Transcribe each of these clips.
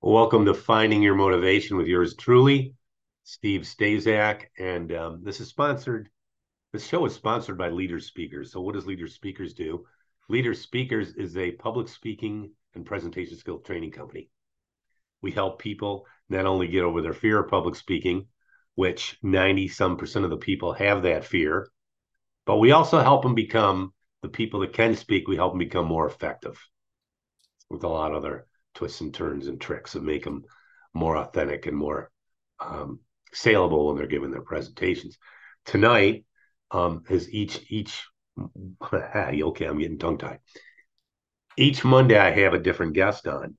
Welcome to Finding Your Motivation with yours truly, Steve Stazak. And um, this is sponsored, this show is sponsored by Leader Speakers. So, what does Leader Speakers do? Leader Speakers is a public speaking and presentation skill training company. We help people not only get over their fear of public speaking, which 90 some percent of the people have that fear, but we also help them become the people that can speak, we help them become more effective with a lot of other twists and turns and tricks that make them more authentic and more um, saleable when they're giving their presentations. Tonight um, is each each okay, I'm getting tongue tied. Each Monday I have a different guest on.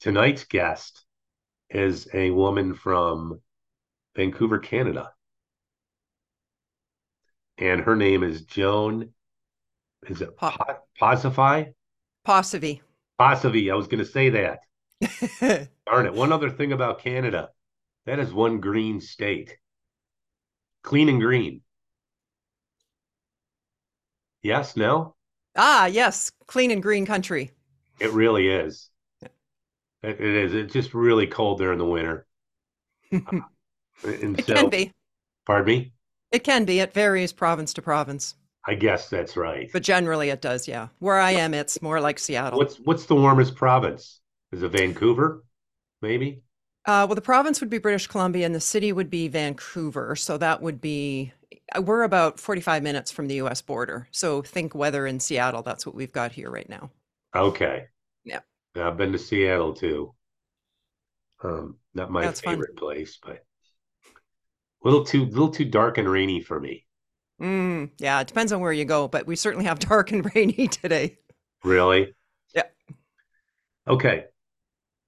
Tonight's guest is a woman from Vancouver, Canada. And her name is Joan. Is it Pa- Posify? Posivy. Posivy. I was going to say that. Darn it. One other thing about Canada that is one green state. Clean and green. Yes, no? ah, yes, clean and green country. It really is. It, it is. It's just really cold there in the winter. it And can be. pardon me? It can be. It varies province to province, I guess that's right. but generally it does. Yeah. Where I am, it's more like Seattle. What's what's the warmest province? Is it Vancouver? Maybe? Uh, well, the province would be British Columbia and the city would be Vancouver. So that would be, uh, we're about 45 minutes from the US border. So think weather in Seattle. That's what we've got here right now. Okay. Yeah. I've been to Seattle too. Um, not my That's fun. favorite place, but a little too little too dark and rainy for me. Mm, yeah. It depends on where you go, but we certainly have dark and rainy today. Really? Yeah. Okay.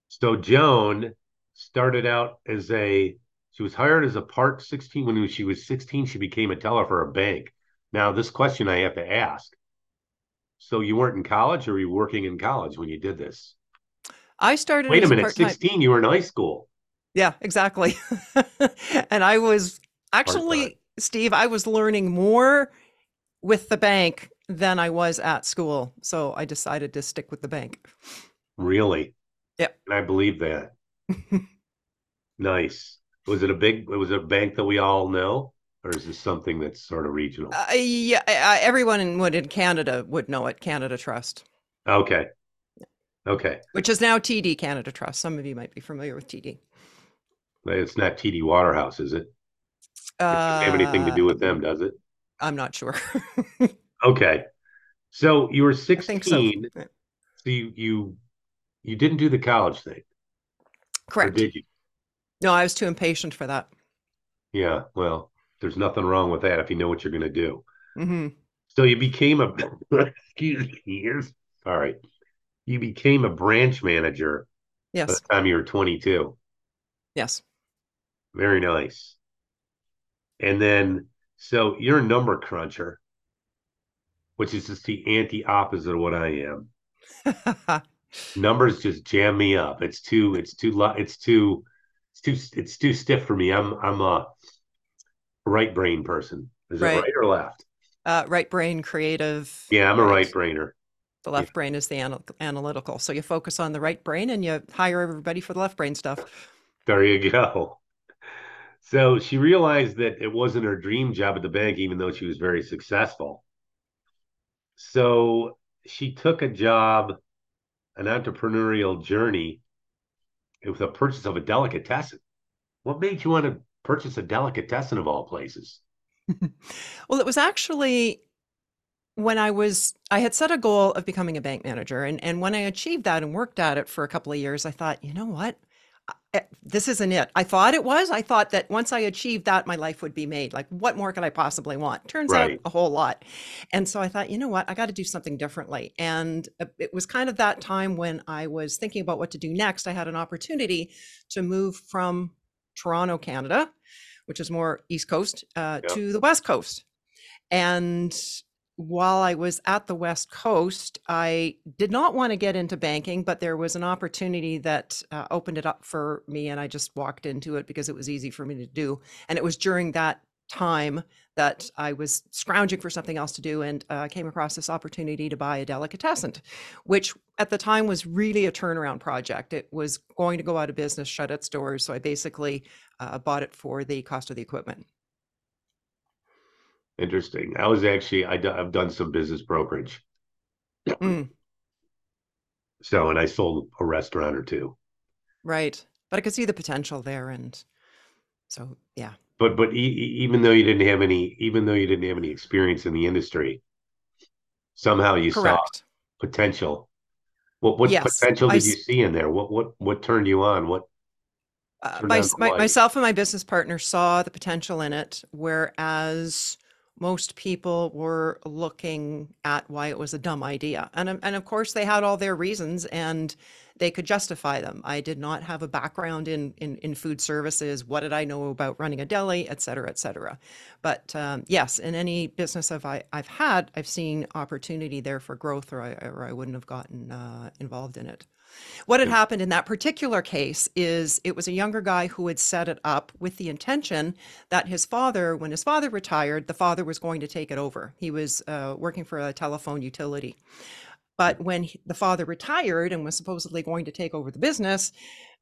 So Joan started out as a she was hired as a part 16 when she was 16 she became a teller for a bank. Now this question I have to ask. So you weren't in college or were you working in college when you did this? I started Wait a minute, part-time- 16 you were in high school. Yeah, exactly. and I was actually, Steve, I was learning more with the bank than I was at school. So I decided to stick with the bank. Really? Yeah. And I believe that. Nice. Was it a big was it a bank that we all know? Or is this something that's sort of regional? Uh, yeah, uh, everyone in, in Canada would know it, Canada Trust, Okay. Okay. which is now TD Canada Trust. Some of you might be familiar with TD. It's not TD Waterhouse, is it? Doesn't have anything to Uh, do with them, does it? I'm not sure. Okay. So you were I think so. 16. So you you you didn't do the college thing, or Correct. did you? No, I was too impatient for that. Yeah. Well, there's nothing wrong with that if you know what you're going to do. hmm So you became a excuse me. Sorry. You became a branch manager by Yes. the time you were 22. Yes. Very nice. And then, so you're a number cruncher, which is just the anti opposite of what I am. Numbers just jam me up. It's too, it's too, it's too, it's too, it's too stiff for me. I'm, I'm a right brain person. Is Right. it right or left? uh, right brain, creative. Yeah, I'm a right. brainer. The left brain is the anal- analytical. So you focus on the right brain and you hire everybody for the left brain stuff. There you go. So she realized that it wasn't her dream job at the bank, even though she was very successful. So she took a job, an entrepreneurial journey with the purchase of a delicatessen. What made you want to purchase a delicatessen of all places? Well, it was actually when I was, I had set a goal of becoming a bank manager. And, and when I achieved that and worked at it for a couple of years, I thought, you know what? This isn't it. I thought it was. I thought that once I achieved that, my life would be made. Like, what more could I possibly want? Turns Right. out a whole lot. And so I thought, you know what? I got to do something differently. And uh, it was kind of that time when I was thinking about what to do next. I had an opportunity to move from Toronto, Canada, which is more East Coast, uh, Yeah. to the West Coast. And while I was at the West Coast, I did not want to get into banking, but there was an opportunity that uh, opened it up for me, and I just walked into it because it was easy for me to do. And it was during that time that I was scrounging for something else to do and uh, came across this opportunity to buy a delicatessen, which at the time was really a turnaround project. It was going to go out of business, shut its doors. So I basically uh, bought it for the cost of the equipment. Interesting. I was actually I, have done some business brokerage. Mm. So, and I sold a restaurant or two. Right, but I could see the potential there, and so yeah. But but e- even though you didn't have any, even though you didn't have any experience in the industry, somehow you Correct. saw potential. What what yes, potential did I, you see in there? What what what turned you on? What uh, my, my, myself and my business partner saw the potential in it, whereas most people were looking at why it was a dumb idea. And, um, and of course, they had all their reasons and they could justify them. I did not have a background in, in, in food services. What did I know about running a deli, et cetera, et cetera. But um, yes, in any business I've, I, have had, I've seen opportunity there for growth or I, or I wouldn't have gotten uh, involved in it. What had happened in that particular case is it was a younger guy who had set it up with the intention that his father, when his father retired, the father was going to take it over. He was uh, working for a telephone utility. But when he, the father retired and was supposedly going to take over the business,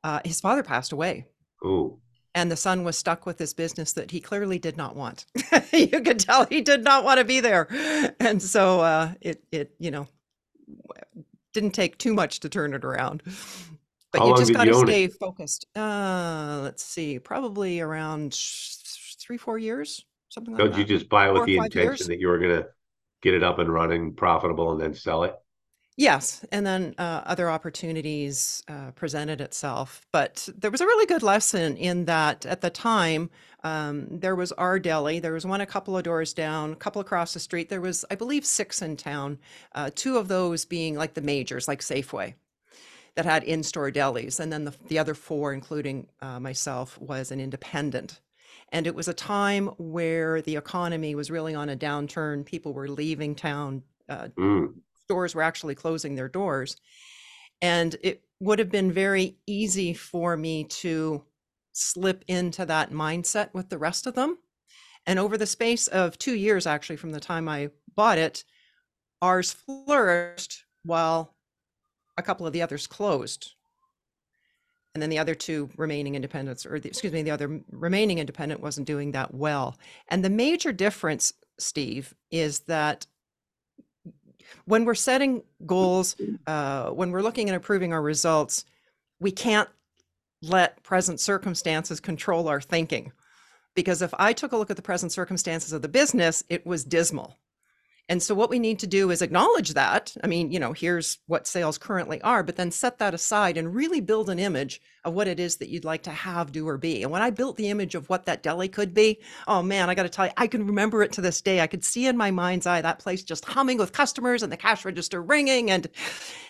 uh, his father passed away. Oh. And the son was stuck with this business that he clearly did not want. you could tell he did not want to be there. And so uh, it, it, you know, didn't take too much to turn it around. But How you just got to stay it? focused. Uh, let's see, probably around three, four years, something like Don't you just buy it with the intention years. that you were going to get it up and running, profitable, and then sell it? Yes, and then uh, other opportunities uh, presented itself. But there was a really good lesson in that at the time, um, there was our deli. There was one a couple of doors down, a couple across the street. There was, I believe, six in town, uh, two of those being like the majors, like Safeway, that had in store delis. And then the, the other four, including uh, myself, was an independent. And it was a time where the economy was really on a downturn. People were leaving town. Uh, mm stores were actually closing their doors. And it would have been very easy for me to slip into that mindset with the rest of them. And over the space of two years, actually, from the time I bought it, ours flourished while a couple of the others closed. And then the other two remaining independents, or the, excuse me, the other remaining independent wasn't doing that well. And the major difference, Steve, is that when we're setting goals, uh, when we're looking at improving our results, we can't let present circumstances control our thinking. Because if I took a look at the present circumstances of the business, it was dismal. And so what we need to do is acknowledge that. I mean, you know, here's what sales currently are, but then set that aside and really build an image of what it is that you'd like to have, do, or be. And when I built the image of what that deli could be, oh man, I got to tell you, I can remember it to this day. I could see in my mind's eye that place just humming with customers and the cash register ringing. And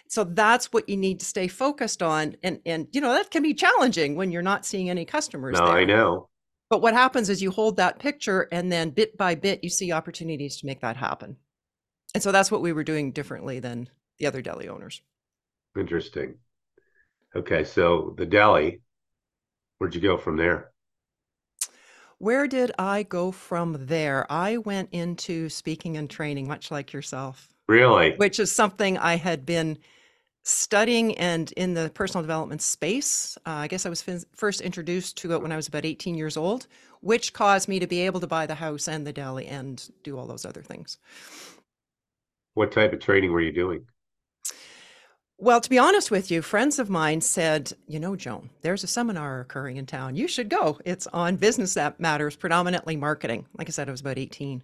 so that's what you need to stay focused on. And and you know, that can be challenging when you're not seeing any customers. No, there. I know. But what happens is you hold that picture and then bit by bit you see opportunities to make that happen. And so that's what we were doing differently than the other deli owners. Interesting. Okay, so the deli, where'd you go from there? Where did I go from there? I went into speaking and training, much like yourself. Really? Which is something I had been studying and in the personal development space. Uh, I guess I was f- first introduced to it when I was about 18 years old, which caused me to be able to buy the house and the deli and do all those other things. What type of training were you doing? Well, to be honest with you, friends of mine said, you know, Joan, there's a seminar occurring in town. You should go. It's on business that matters, predominantly marketing. Like I said, I was about 18.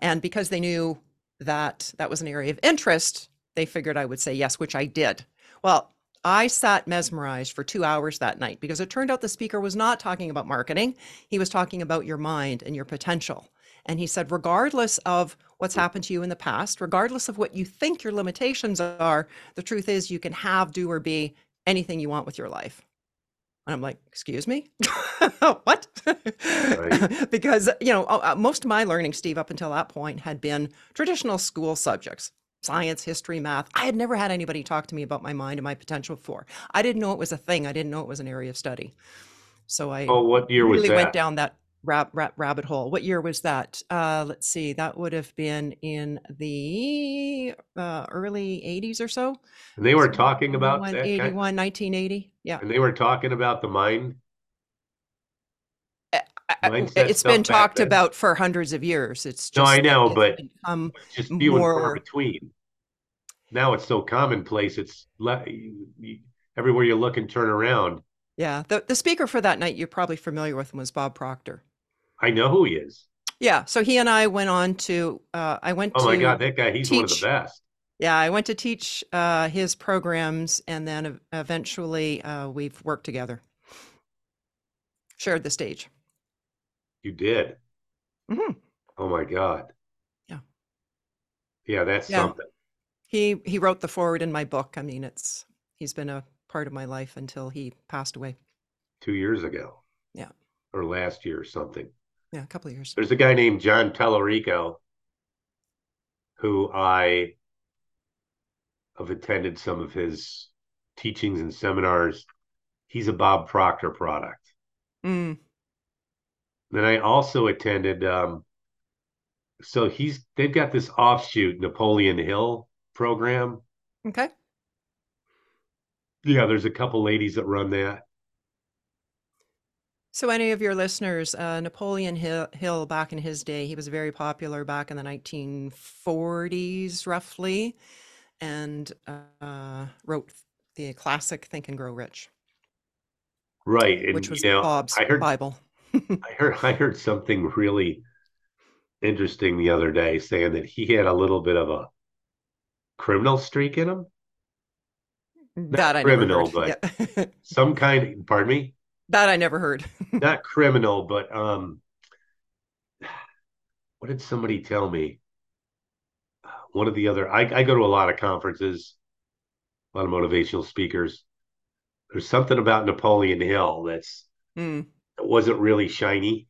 And because they knew that that was an area of interest, they figured I would say yes, which I did. Well, I sat mesmerized for two hours that night because it turned out the speaker was not talking about marketing. He was talking about your mind and your potential. And he said, regardless of what's happened to you in the past, regardless of what you think your limitations are, the truth is you can have, do, or be anything you want with your life. And I'm like, excuse me? what? because, you know, uh, uh, most of my learning, Steve, up until that point had been traditional school subjects science, history, math. I had never had anybody talk to me about my mind and my potential for. I didn't know it was a thing. I didn't know it was an area of study. So I oh, what year was really that? went down that rab, rab, rabbit hole. What year was that? Uh, let's see. That would have been in the uh, early 80s or so. And they were So talking about 81, that kind- 81, 1980. Yeah. and they were talking about the. I- I- mindset It's been talked then. about for hundreds of years. It's just No, I know, but- become- Just few and far between. Now it's so commonplace. It's le- you, you, everywhere you look and turn around. yeah. The, the speaker for that night, you're probably familiar with him, was Bob Proctor. I know who he is. Yeah. So he and I went on to, uh, I went Oh to. my God, that guy, he's one of the best. Yeah, I went to teach uh, his programs, and then eventually uh, we've worked together. Shared the stage. You did. Mhm. Oh my God. Yeah. Yeah, that's Yeah. something. He he wrote the forward in my book. I mean, it's he's been a part of my life until he passed away. Two years ago. Yeah. Or last year or something. Yeah, a couple of years. There's a guy named John Tellerico who I have attended some of his teachings and seminars. He's a Bob Proctor product. Mm, Then I also attended um so he's they've got this offshoot Napoleon Hill program. okay. Yeah, there's a couple ladies that run that. So, any of your listeners, uh, Napoleon Hill, Hill, back in his day, he was very popular back in the 1940s, roughly, and uh, wrote the classic Think and Grow Rich, Right. And which was you know, Bob's I heard Bible. I heard I heard something really interesting the other day saying that he had a little bit of a criminal streak in him. that I criminal, but. Yeah. Some kind pardon me? That I never heard. Not criminal, but um what did somebody tell me? One of the other I, I go to a lot of conferences, a lot of motivational speakers. There's something about Napoleon Hill that's Mm, that wasn't really shiny.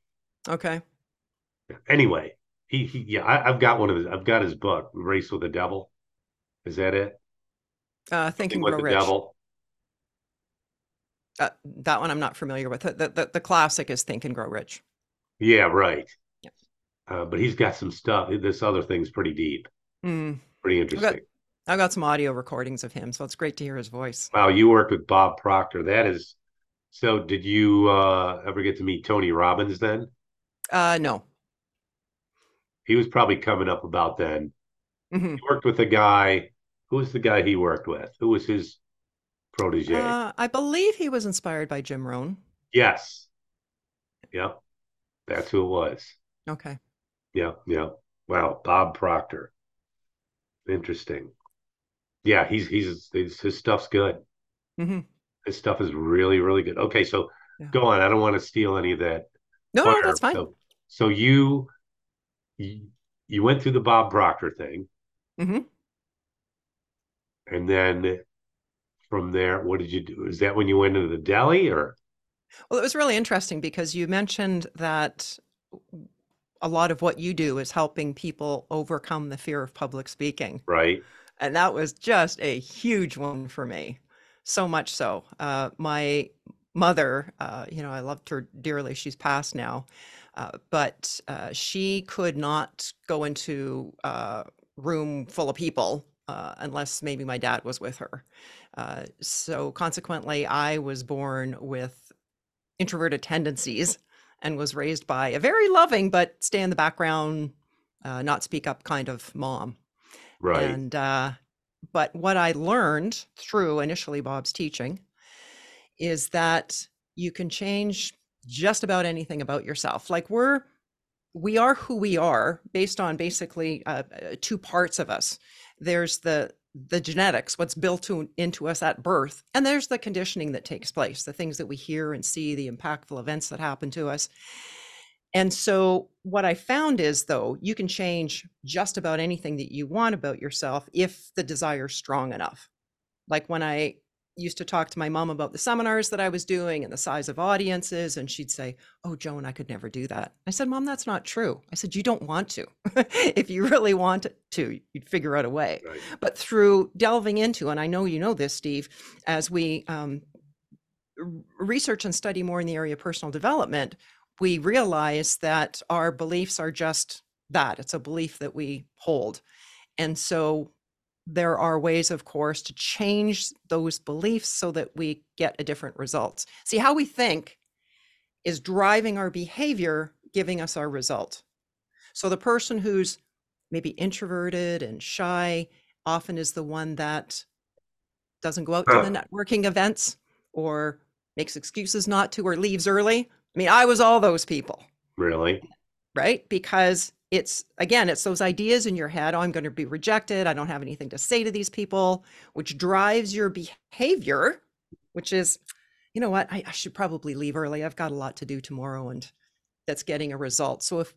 okay. Anyway, he, he yeah, I, I've got one of his I've got his book, Race with the Devil. Is that it? Uh, Think and with the Rich. Devil. Uh, that one I'm not familiar with. The, the, the classic is Think and Grow Rich. Yeah, right. Yeah. Uh, but he's got some stuff. This other thing's pretty deep, Mm, pretty interesting. I've got some audio recordings of him, so it's great to hear his voice. Wow, you worked with Bob Proctor. That is so. Did you uh, ever get to meet Tony Robbins then? Uh, no. He was probably coming up about then. hmm He worked with a guy. Who was the guy he worked with? Who was his protege? Uh, I believe he was inspired by Jim Rohn. yes. Yep. That's who it was. Okay. Yep. yeah. Wow, Bob Proctor. Interesting. Yeah, he's he's, he's his stuff's good. hmm His stuff is really really good. Okay, so Yeah. go on. I don't want to steal any of that. No, no, that's fine. So, so you, you you went through the Bob Proctor thing, Mm-hmm. and then from there, what did you do? Is that when you went into the deli, or Well, it was really interesting because you mentioned that a lot of what you do is helping people overcome the fear of public speaking. right? And that was just a huge one for me. So much so. Uh, my mother, uh, you know, I loved her dearly. She's passed now. Uh, but uh, she could not go into a room full of people uh, unless maybe my dad was with her. Uh, so consequently, I was born with introverted tendencies and was raised by a very loving but stay in the background, uh, not speak up kind of mom. Right. And uh, but what I learned through initially Bob's teaching is that you can change just about anything about yourself. Like we're we are who we are based on basically uh, uh, two parts of us. There's the the genetics, what's built to, into us at birth, and there's the conditioning that takes place, the things that we hear and see, the impactful events that happen to us. And so, what I found is, though, you can change just about anything that you want about yourself if the desire is strong enough. Like when I used to talk to my mom about the seminars that I was doing and the size of audiences, and she'd say, Oh, Joan, I could never do that. I said, Mom, that's not true. I said, You don't want to. if you really want to, you'd figure out a way. Right. But through delving into, and I know you know this, Steve, as we um, research and study more in the area of personal development, we realize that our beliefs are just that it's a belief that we hold. And so there are ways, of course, to change those beliefs so that we get a different results. See, how we think is driving our behavior, giving us our result. So the person who's maybe introverted and shy often is the one that doesn't go out to the networking events or makes excuses not to or leaves early. I mean, I was all those people. Really? Right? Because it's again, it's those ideas in your head, oh, I'm going to be rejected. I don't have anything to say to these people, which drives your behavior, which is, you know what, I, I should probably leave early. I've got a lot to do tomorrow and that's getting a result. So if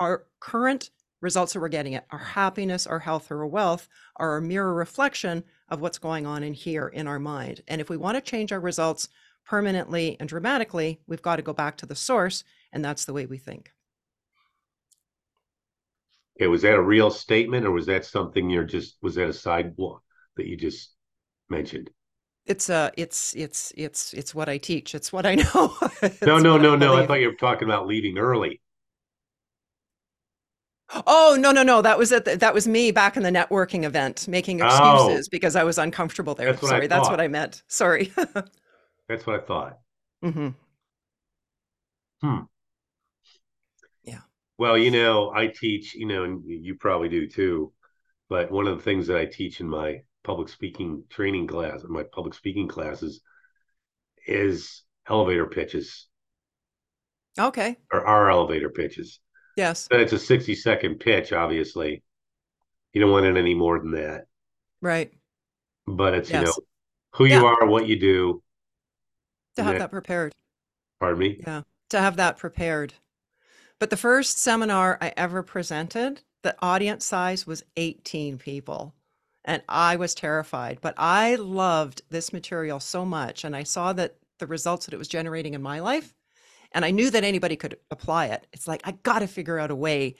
our current results that we're getting at our happiness, our health, or our wealth are a mirror reflection of what's going on in here in our mind. And if we want to change our results permanently and dramatically, we've got to go back to the source, and that's the way we think. Okay, was that a real statement, or was that something you're just was that a sidewalk that you just mentioned? It's uh it's it's it's it's what I teach. It's what I know. no, no, no, I no. I thought you were talking about leaving early. Oh no no no! That was it. That was me back in the networking event, making oh. excuses oh, because I was uncomfortable there. That's Sorry, that's what I meant. Sorry. that's what I thought. Mm-hmm. Hmm. Well, you know, I teach. You know, and you probably do too. But one of the things that I teach in my public speaking training class, my public speaking classes, is elevator pitches. Okay. Or our elevator pitches. Yes. But it's a 60 second pitch, obviously. You don't want it any more than that. Right. But it's, yes. you know, who yeah. you are, what you do. To have that, that prepared. Pardon me? Yeah. To have that prepared. But the first seminar I ever presented, the audience size was 18 people. And I was terrified, but I loved this material so much. And I saw that the results that it was generating in my life and I knew that anybody could apply it. It's like, I got to figure out a way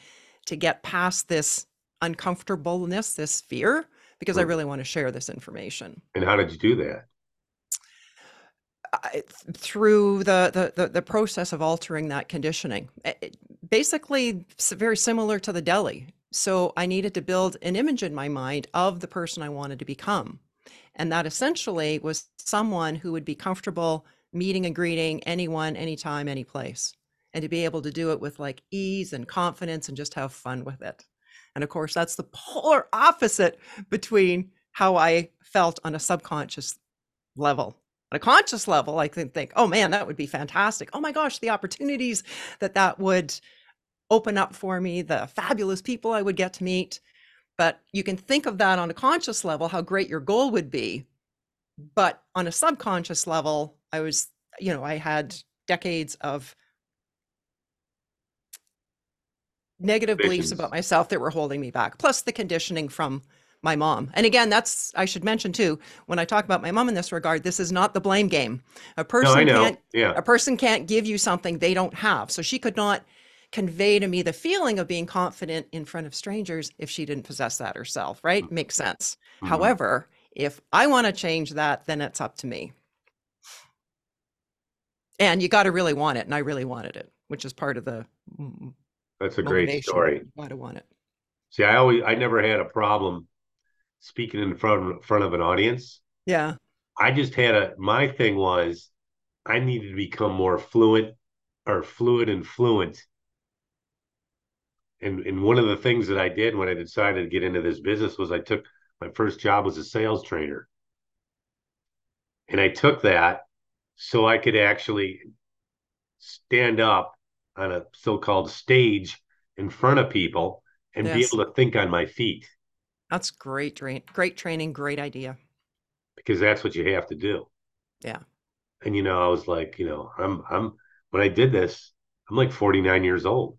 to get past this uncomfortableness, this fear, because I really want to share this information. And how did you do that? I, through the, the, the the process of altering that conditioning, it, basically very similar to the deli. So I needed to build an image in my mind of the person I wanted to become, and that essentially was someone who would be comfortable meeting and greeting anyone, anytime, any place, and to be able to do it with like ease and confidence and just have fun with it. And of course, that's the polar opposite between how I felt on a subconscious level. On a conscious level, I can think, oh man, that would be fantastic. Oh my gosh, the opportunities that that would open up for me, the fabulous people I would get to meet. But you can think of that on a conscious level, how great your goal would be. But on a subconscious level, I was, you know, I had decades of negative beliefs about myself that were holding me back, plus the conditioning from my mom. And again, that's I should mention too, when I talk about my mom in this regard, this is not the blame game. A person no, can't yeah. a person can't give you something they don't have. So she could not convey to me the feeling of being confident in front of strangers if she didn't possess that herself, right? Mm-hmm. Makes sense. Mm-hmm. However, if I want to change that, then it's up to me and you got to really want it and i really wanted it which is part of the that's a great story why do want it see i always i never had a problem speaking in front of, front of an audience yeah i just had a my thing was i needed to become more fluent or fluid and fluent and and one of the things that i did when i decided to get into this business was i took my first job was a sales trainer and i took that so I could actually stand up on a so-called stage in front of people and yes. be able to think on my feet. That's great, great training, great idea. Because that's what you have to do. Yeah. And you know, I was like, you know, I'm I'm when I did this, I'm like 49 years old.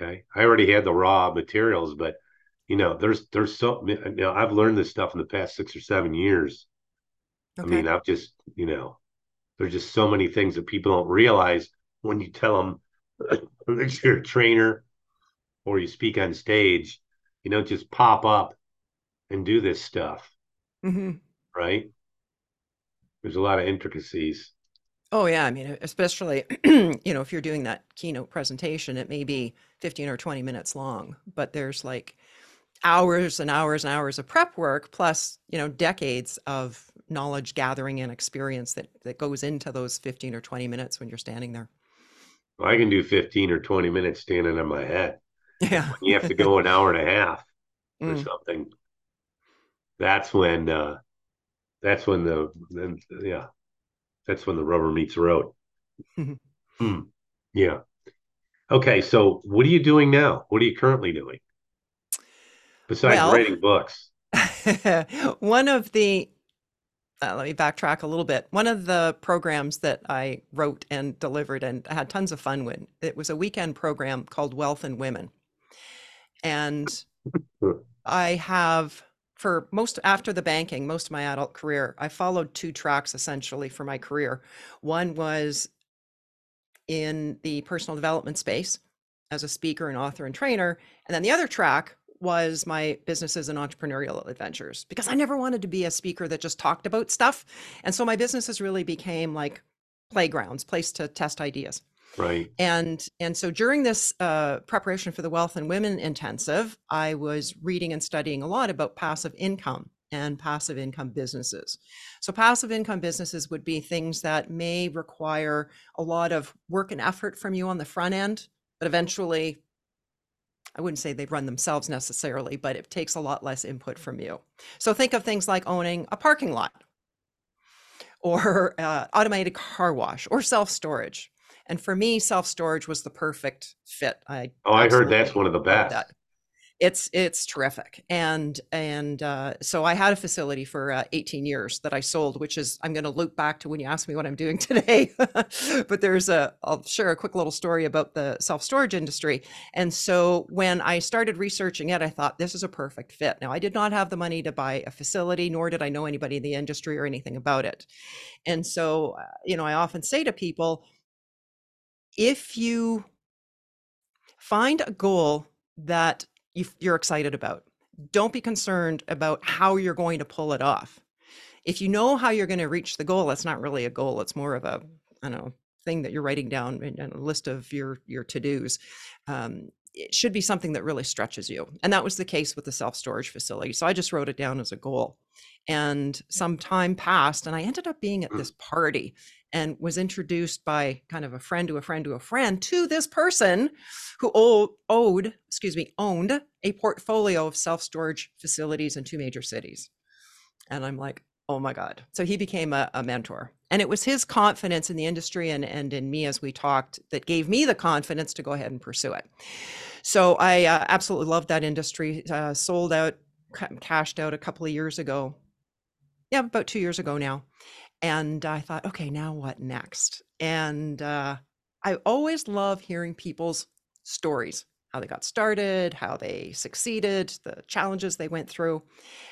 Okay. I already had the raw materials, but you know, there's there's so you know, I've learned this stuff in the past six or seven years Okay. I mean, I've just, you know, there's just so many things that people don't realize when you tell them that you're a trainer or you speak on stage. You don't just pop up and do this stuff, mm-hmm. right? There's a lot of intricacies. Oh yeah, I mean, especially, you know, if you're doing that keynote presentation, it may be 15 or 20 minutes long, but there's like hours and hours and hours of prep work plus, you know, decades of knowledge gathering and experience that that goes into those 15 or 20 minutes when you're standing there. I can do 15 or 20 minutes standing on my head. Yeah. When you have to go an hour and a half or Mm. something, that's when uh that's when the then yeah, that's when the rubber meets the road. Hmm. Yeah. Okay, so what are you doing now? What are you currently doing besides Well, writing books? one of the uh, let me backtrack a little bit. One of the programs that I wrote and delivered and had tons of fun with, it was a weekend program called Wealth and Women. And I have, for most after the banking, most of my adult career, I followed two tracks essentially for my career. One was in the personal development space as a speaker and author and trainer. And then the other track was my businesses and entrepreneurial adventures because I never wanted to be a speaker that just talked about stuff. And so my businesses really became like playgrounds, place to test ideas. Right. And and so during this uh, preparation for the Wealth and Women Intensive, I was reading and studying a lot about passive income and passive income businesses. So passive income businesses would be things that may require a lot of work and effort from you on the front end, but eventually I wouldn't say they run themselves necessarily, but it takes a lot less input from you. So think of things like owning a parking lot or uh, automated car wash or self storage. And for me, self storage was the perfect fit. I Oh, I heard that's one of the best. that. It's it's terrific, and and uh, so I had a facility for uh, 18 years that I sold, which is I'm going to loop back to when you asked me what I'm doing today. but there's a I'll share a quick little story about the self storage industry. And so when I started researching it, I thought this is a perfect fit. Now I did not have the money to buy a facility, nor did I know anybody in the industry or anything about it. And so uh, you know I often say to people, if you find a goal that you, you're excited about. Don't be concerned about how you're going to pull it off. If you know how you're going to reach the goal, that's not really a goal. It's more of a, I don't know, thing that you're writing down in a list of your your to dos. Um, it should be something that really stretches you, and that was the case with the self storage facility. So I just wrote it down as a goal, and some time passed, and I ended up being at Mm. this party and was introduced by kind of a friend to a friend to a friend to this person who owed, owed excuse me, owned a portfolio of self storage facilities in two major cities. And I'm like, oh my God. So he became a, a mentor. And it was his confidence in the industry and, and in me as we talked that gave me the confidence to go ahead and pursue it. So I uh, absolutely loved that industry. Uh, sold out, cashed out a couple of years ago. Yeah, about two years ago now. And I thought, okay, now what next? And uh, I always love hearing people's stories how they got started, how they succeeded, the challenges they went through.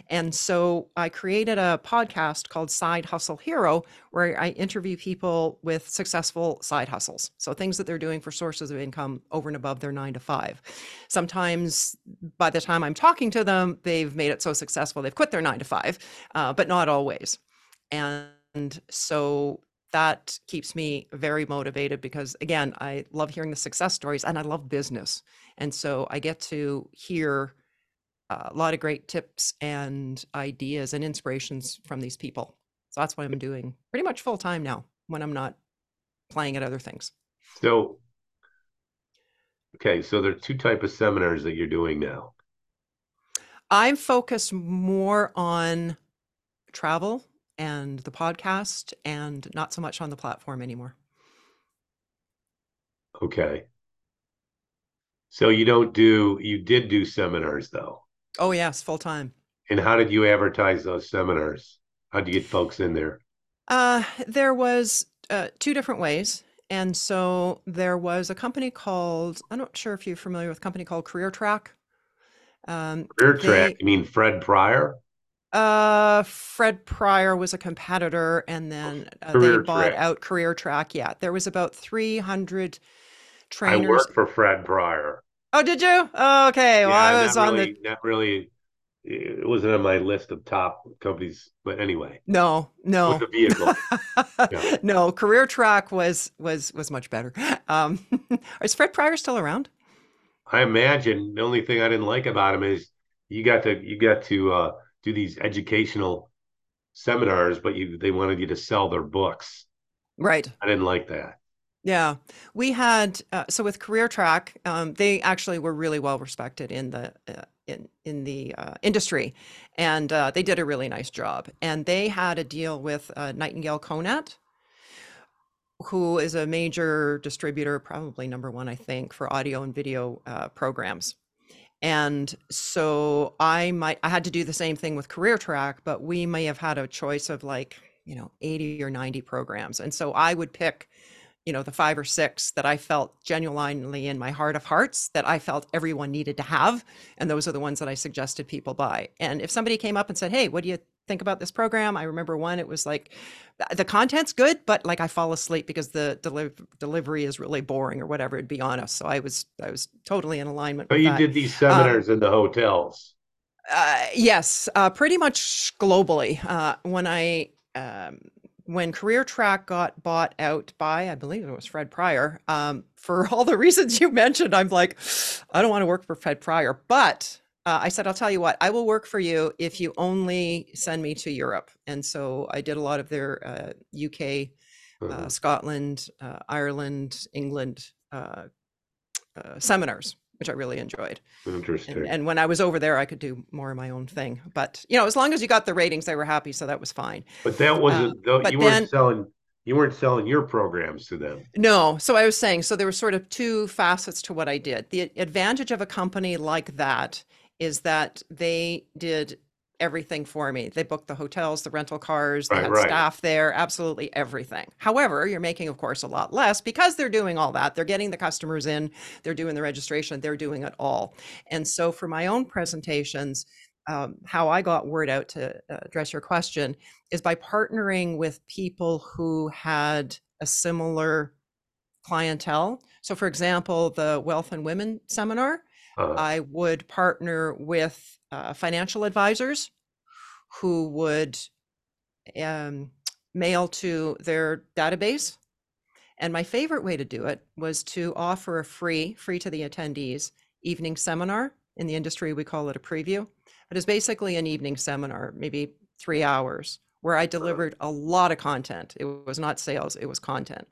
And so I created a podcast called Side Hustle Hero, where I interview people with successful side hustles. So things that they're doing for sources of income over and above their nine to five. Sometimes by the time I'm talking to them, they've made it so successful, they've quit their nine to five, uh, but not always. And so that keeps me very motivated because again i love hearing the success stories and i love business. And so i get to hear uh, a lot of great tips and ideas and inspirations from these people. So that's what i'm doing pretty much full time now when i'm not playing at other things. So, okay, so there are two type of seminars that you're doing now. i'm focused more on travel and the podcast and not so much on the platform anymore Okay. So you don't do, you did do seminars though. oh yes full time And how did you advertise those seminars? How'd you get folks in there? Uh, there was uh, two different ways. And so there was a company called, I'm not sure if you're familiar with a company called Career Track. Um, Career Track, they, you mean Fred Pryor? Uh, Fred Pryor was a competitor, and then uh, they Career bought Track. out Career Track. Yeah, there was about 300 I trainers. worked for Fred Pryor. Oh, did you? Oh, okay. Well, I was not on the really, not really. it wasn't on my list of top companies, but anyway. No, no. With the vehicle. yeah. No, Career Track was was was much better. Um, is Fred Pryor still around? I imagine the only thing I didn't like about him is you got to you got to uh, do these educational seminars, but you they wanted you to sell their books. Right. I didn't like that. Yeah, we had uh, so with Career Track, um, they actually were really well respected in the uh, in in the uh, industry, and uh, they did a really nice job. And they had a deal with uh, Nightingale Conant, who is a major distributor, probably number one, I think, for audio and video uh, programs. And so I might I had to do the same thing with Career Track, but we may have had a choice of like you know 80 or 90 programs, and so I would pick you know the five or six that I felt genuinely in my heart of hearts that I felt everyone needed to have, and those are the ones that I suggested people buy. And if somebody came up and said, "Hey, what do you think about this program?" I remember one. It was like the content's good, but like I fall asleep because the deli- delivery is really boring or whatever. it'd be honest, so I was I was totally in alignment. But you that. did these seminars um, in the hotels. Uh, yes, uh, pretty much globally. Uh, when I um, when Career Track got bought out by, I believe it was Fred Pryor, um, for all the reasons you mentioned, I'm like, I don't want to work for Fred Pryor. But uh, I said, I'll tell you what, I will work for you if you only send me to Europe. And so I did a lot of their uh, UK, uh, mm-hmm. Scotland, uh, Ireland, England uh, uh, seminars which I really enjoyed. Interesting. And, and, when I was over there, I could do more of my own thing. But you know, as long as you got the ratings, they were happy, so that was fine. But that wasn't. Uh, though, but you then, weren't selling. You weren't selling your programs to them. No. So I was saying. So there were sort of two facets to what I did. The advantage of a company like that is that they did everything for me. They booked the hotels, the rental cars, they right, had right. staff there, absolutely everything. However, you're making, of course, a lot less because they're doing all that. They're getting the customers in, they're doing the registration, they're doing it all. And so for my own presentations, um, how I got word out to uh, address your question is by partnering with people who had a similar clientele. So, for example, the Wealth and Women seminar, uh-huh. I would partner with uh, financial advisors who would um, mail to their database. And my favorite way to do it was to offer a free, free to the attendees, evening seminar. In the industry, we call it a preview. It is basically an evening seminar, maybe three hours, where I delivered a lot of content. It was not sales, it was content.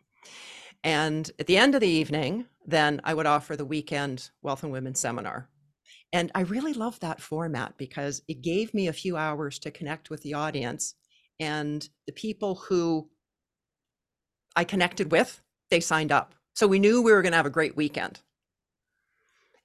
And at the end of the evening, then I would offer the weekend Wealth and Women seminar. And I really love that format because it gave me a few hours to connect with the audience and the people who I connected with, they signed up. So we knew we were going to have a great weekend.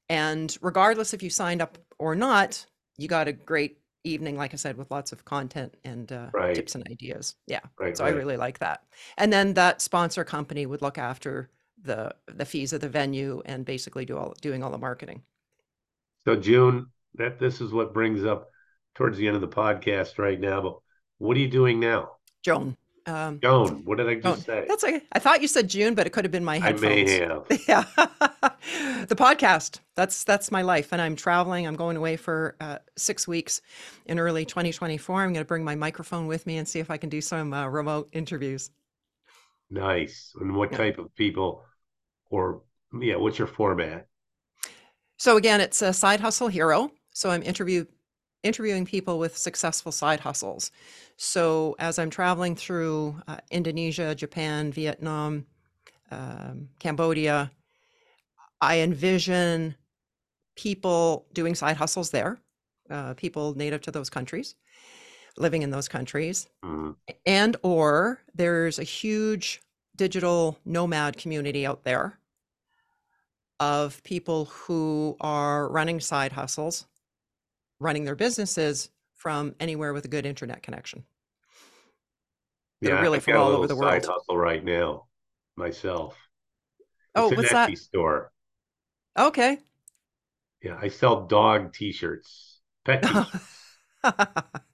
And regardless if you signed up or not, you got a great evening, like I said, with lots of content and uh, right. tips and ideas. Yeah. Right, so right. I really like that. And then that sponsor company would look after the the fees of the venue and basically do all doing all the marketing. So June, that this is what brings up towards the end of the podcast right now. But what are you doing now? Joan. Um, Joan, what did I just Joan. say? That's okay. I thought you said June, but it could have been my headphones. I may have. Yeah. the podcast. That's that's my life, and I'm traveling. I'm going away for uh, six weeks in early 2024. I'm going to bring my microphone with me and see if I can do some uh, remote interviews. Nice. And what yeah. type of people, or yeah, what's your format? So again, it's a side hustle hero. So I'm interview interviewing people with successful side hustles. So as I'm traveling through uh, Indonesia, Japan, Vietnam, um, Cambodia, I envision people doing side hustles there, uh, people native to those countries, living in those countries, mm-hmm. and or there's a huge digital nomad community out there of people who are running side hustles, running their businesses from anywhere with a good internet connection. They're yeah, really I've from all over the world. Side hustle right now, myself. Oh, it's oh, what's that? Store. Okay. Yeah, I sell dog T-shirts, pet T-shirts.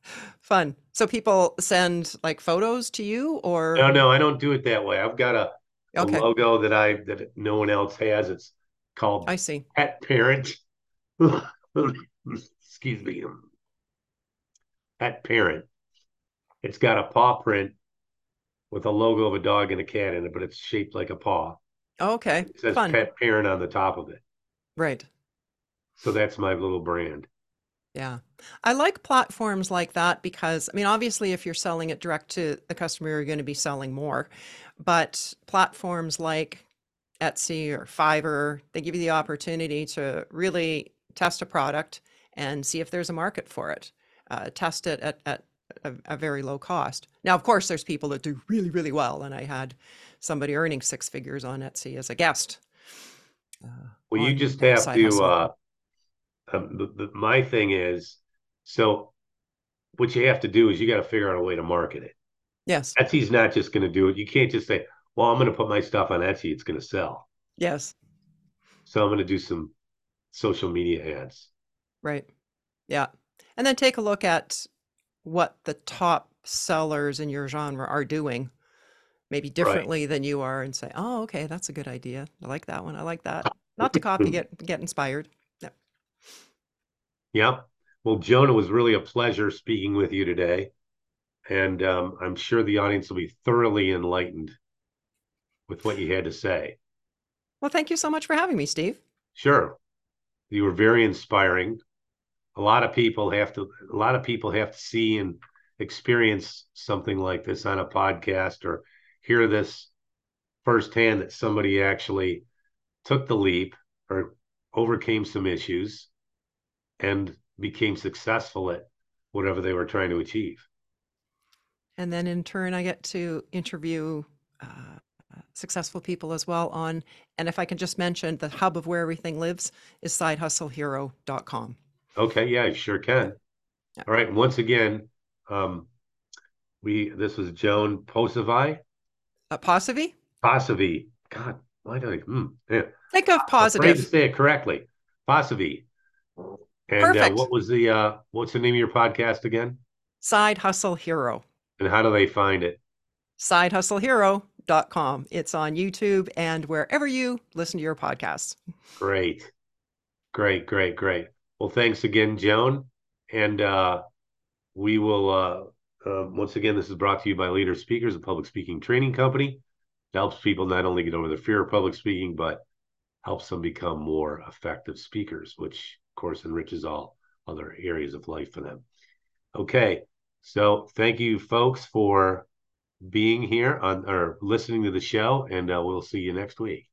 Fun. So people send like photos to you, or no, no, I don't do it that way. I've got a, okay. a logo that I that no one else has. It's called I see Pet Parent. Excuse me. pet parent. It's got a paw print with a logo of a dog and a cat in it, but it's shaped like a paw. Okay. It says Fun. pet parent on the top of it. Right. So that's my little brand. Yeah. I like platforms like that because, I mean, obviously, if you're selling it direct to the customer, you're going to be selling more. But platforms like Etsy or Fiverr, they give you the opportunity to really test a product and see if there's a market for it. Uh, test it at, at a, a very low cost. Now, of course, there's people that do really, really well. And I had somebody earning six figures on Etsy as a guest. Uh, well, you just have to, uh, um, the, the, my thing is, so what you have to do is you got to figure out a way to market it. Yes. Etsy's not just going to do it. You can't just say, well, I'm going to put my stuff on Etsy. It's going to sell. Yes. So I'm going to do some social media ads. Right. Yeah. And then take a look at what the top sellers in your genre are doing, maybe differently than you are, and say, oh, okay, that's a good idea. I like that one. I like that. Not to copy, get get inspired. Yeah. Yeah. Well, Jonah, it was really a pleasure speaking with you today. And um, I'm sure the audience will be thoroughly enlightened with what you had to say. Well, thank you so much for having me, Steve. Sure. You were very inspiring. A lot of people have to a lot of people have to see and experience something like this on a podcast or hear this firsthand that somebody actually took the leap or overcame some issues and became successful at whatever they were trying to achieve. And then in turn, I get to interview uh, successful people as well on, and if I can just mention, the hub of where everything lives is sidehustlehero.com. Okay, yeah, sure can. Yeah. All right. Once again, um, we this was Joan Posivy. Uh? Posivy. God, why did I? Hmm, yeah. Think of Afraid to positive. say it correctly. Posivy. And uh, Perfect. what was the uh, what's the name of your podcast again? Side Hustle Hero. And how do they find it? sidehustlehero.com. It's on YouTube and wherever you listen to your podcasts. Great, great, great, great. Well, thanks again, Joan. And uh, we will uh, uh, once again. This is brought to you by Leader Speakers, a public speaking training company that helps people not only get over the fear of public speaking, but helps them become more effective speakers, which course enriches all other areas of life for them. Okay, so thank you, folks, for being here on or listening to the show, and uh, we'll see you next week.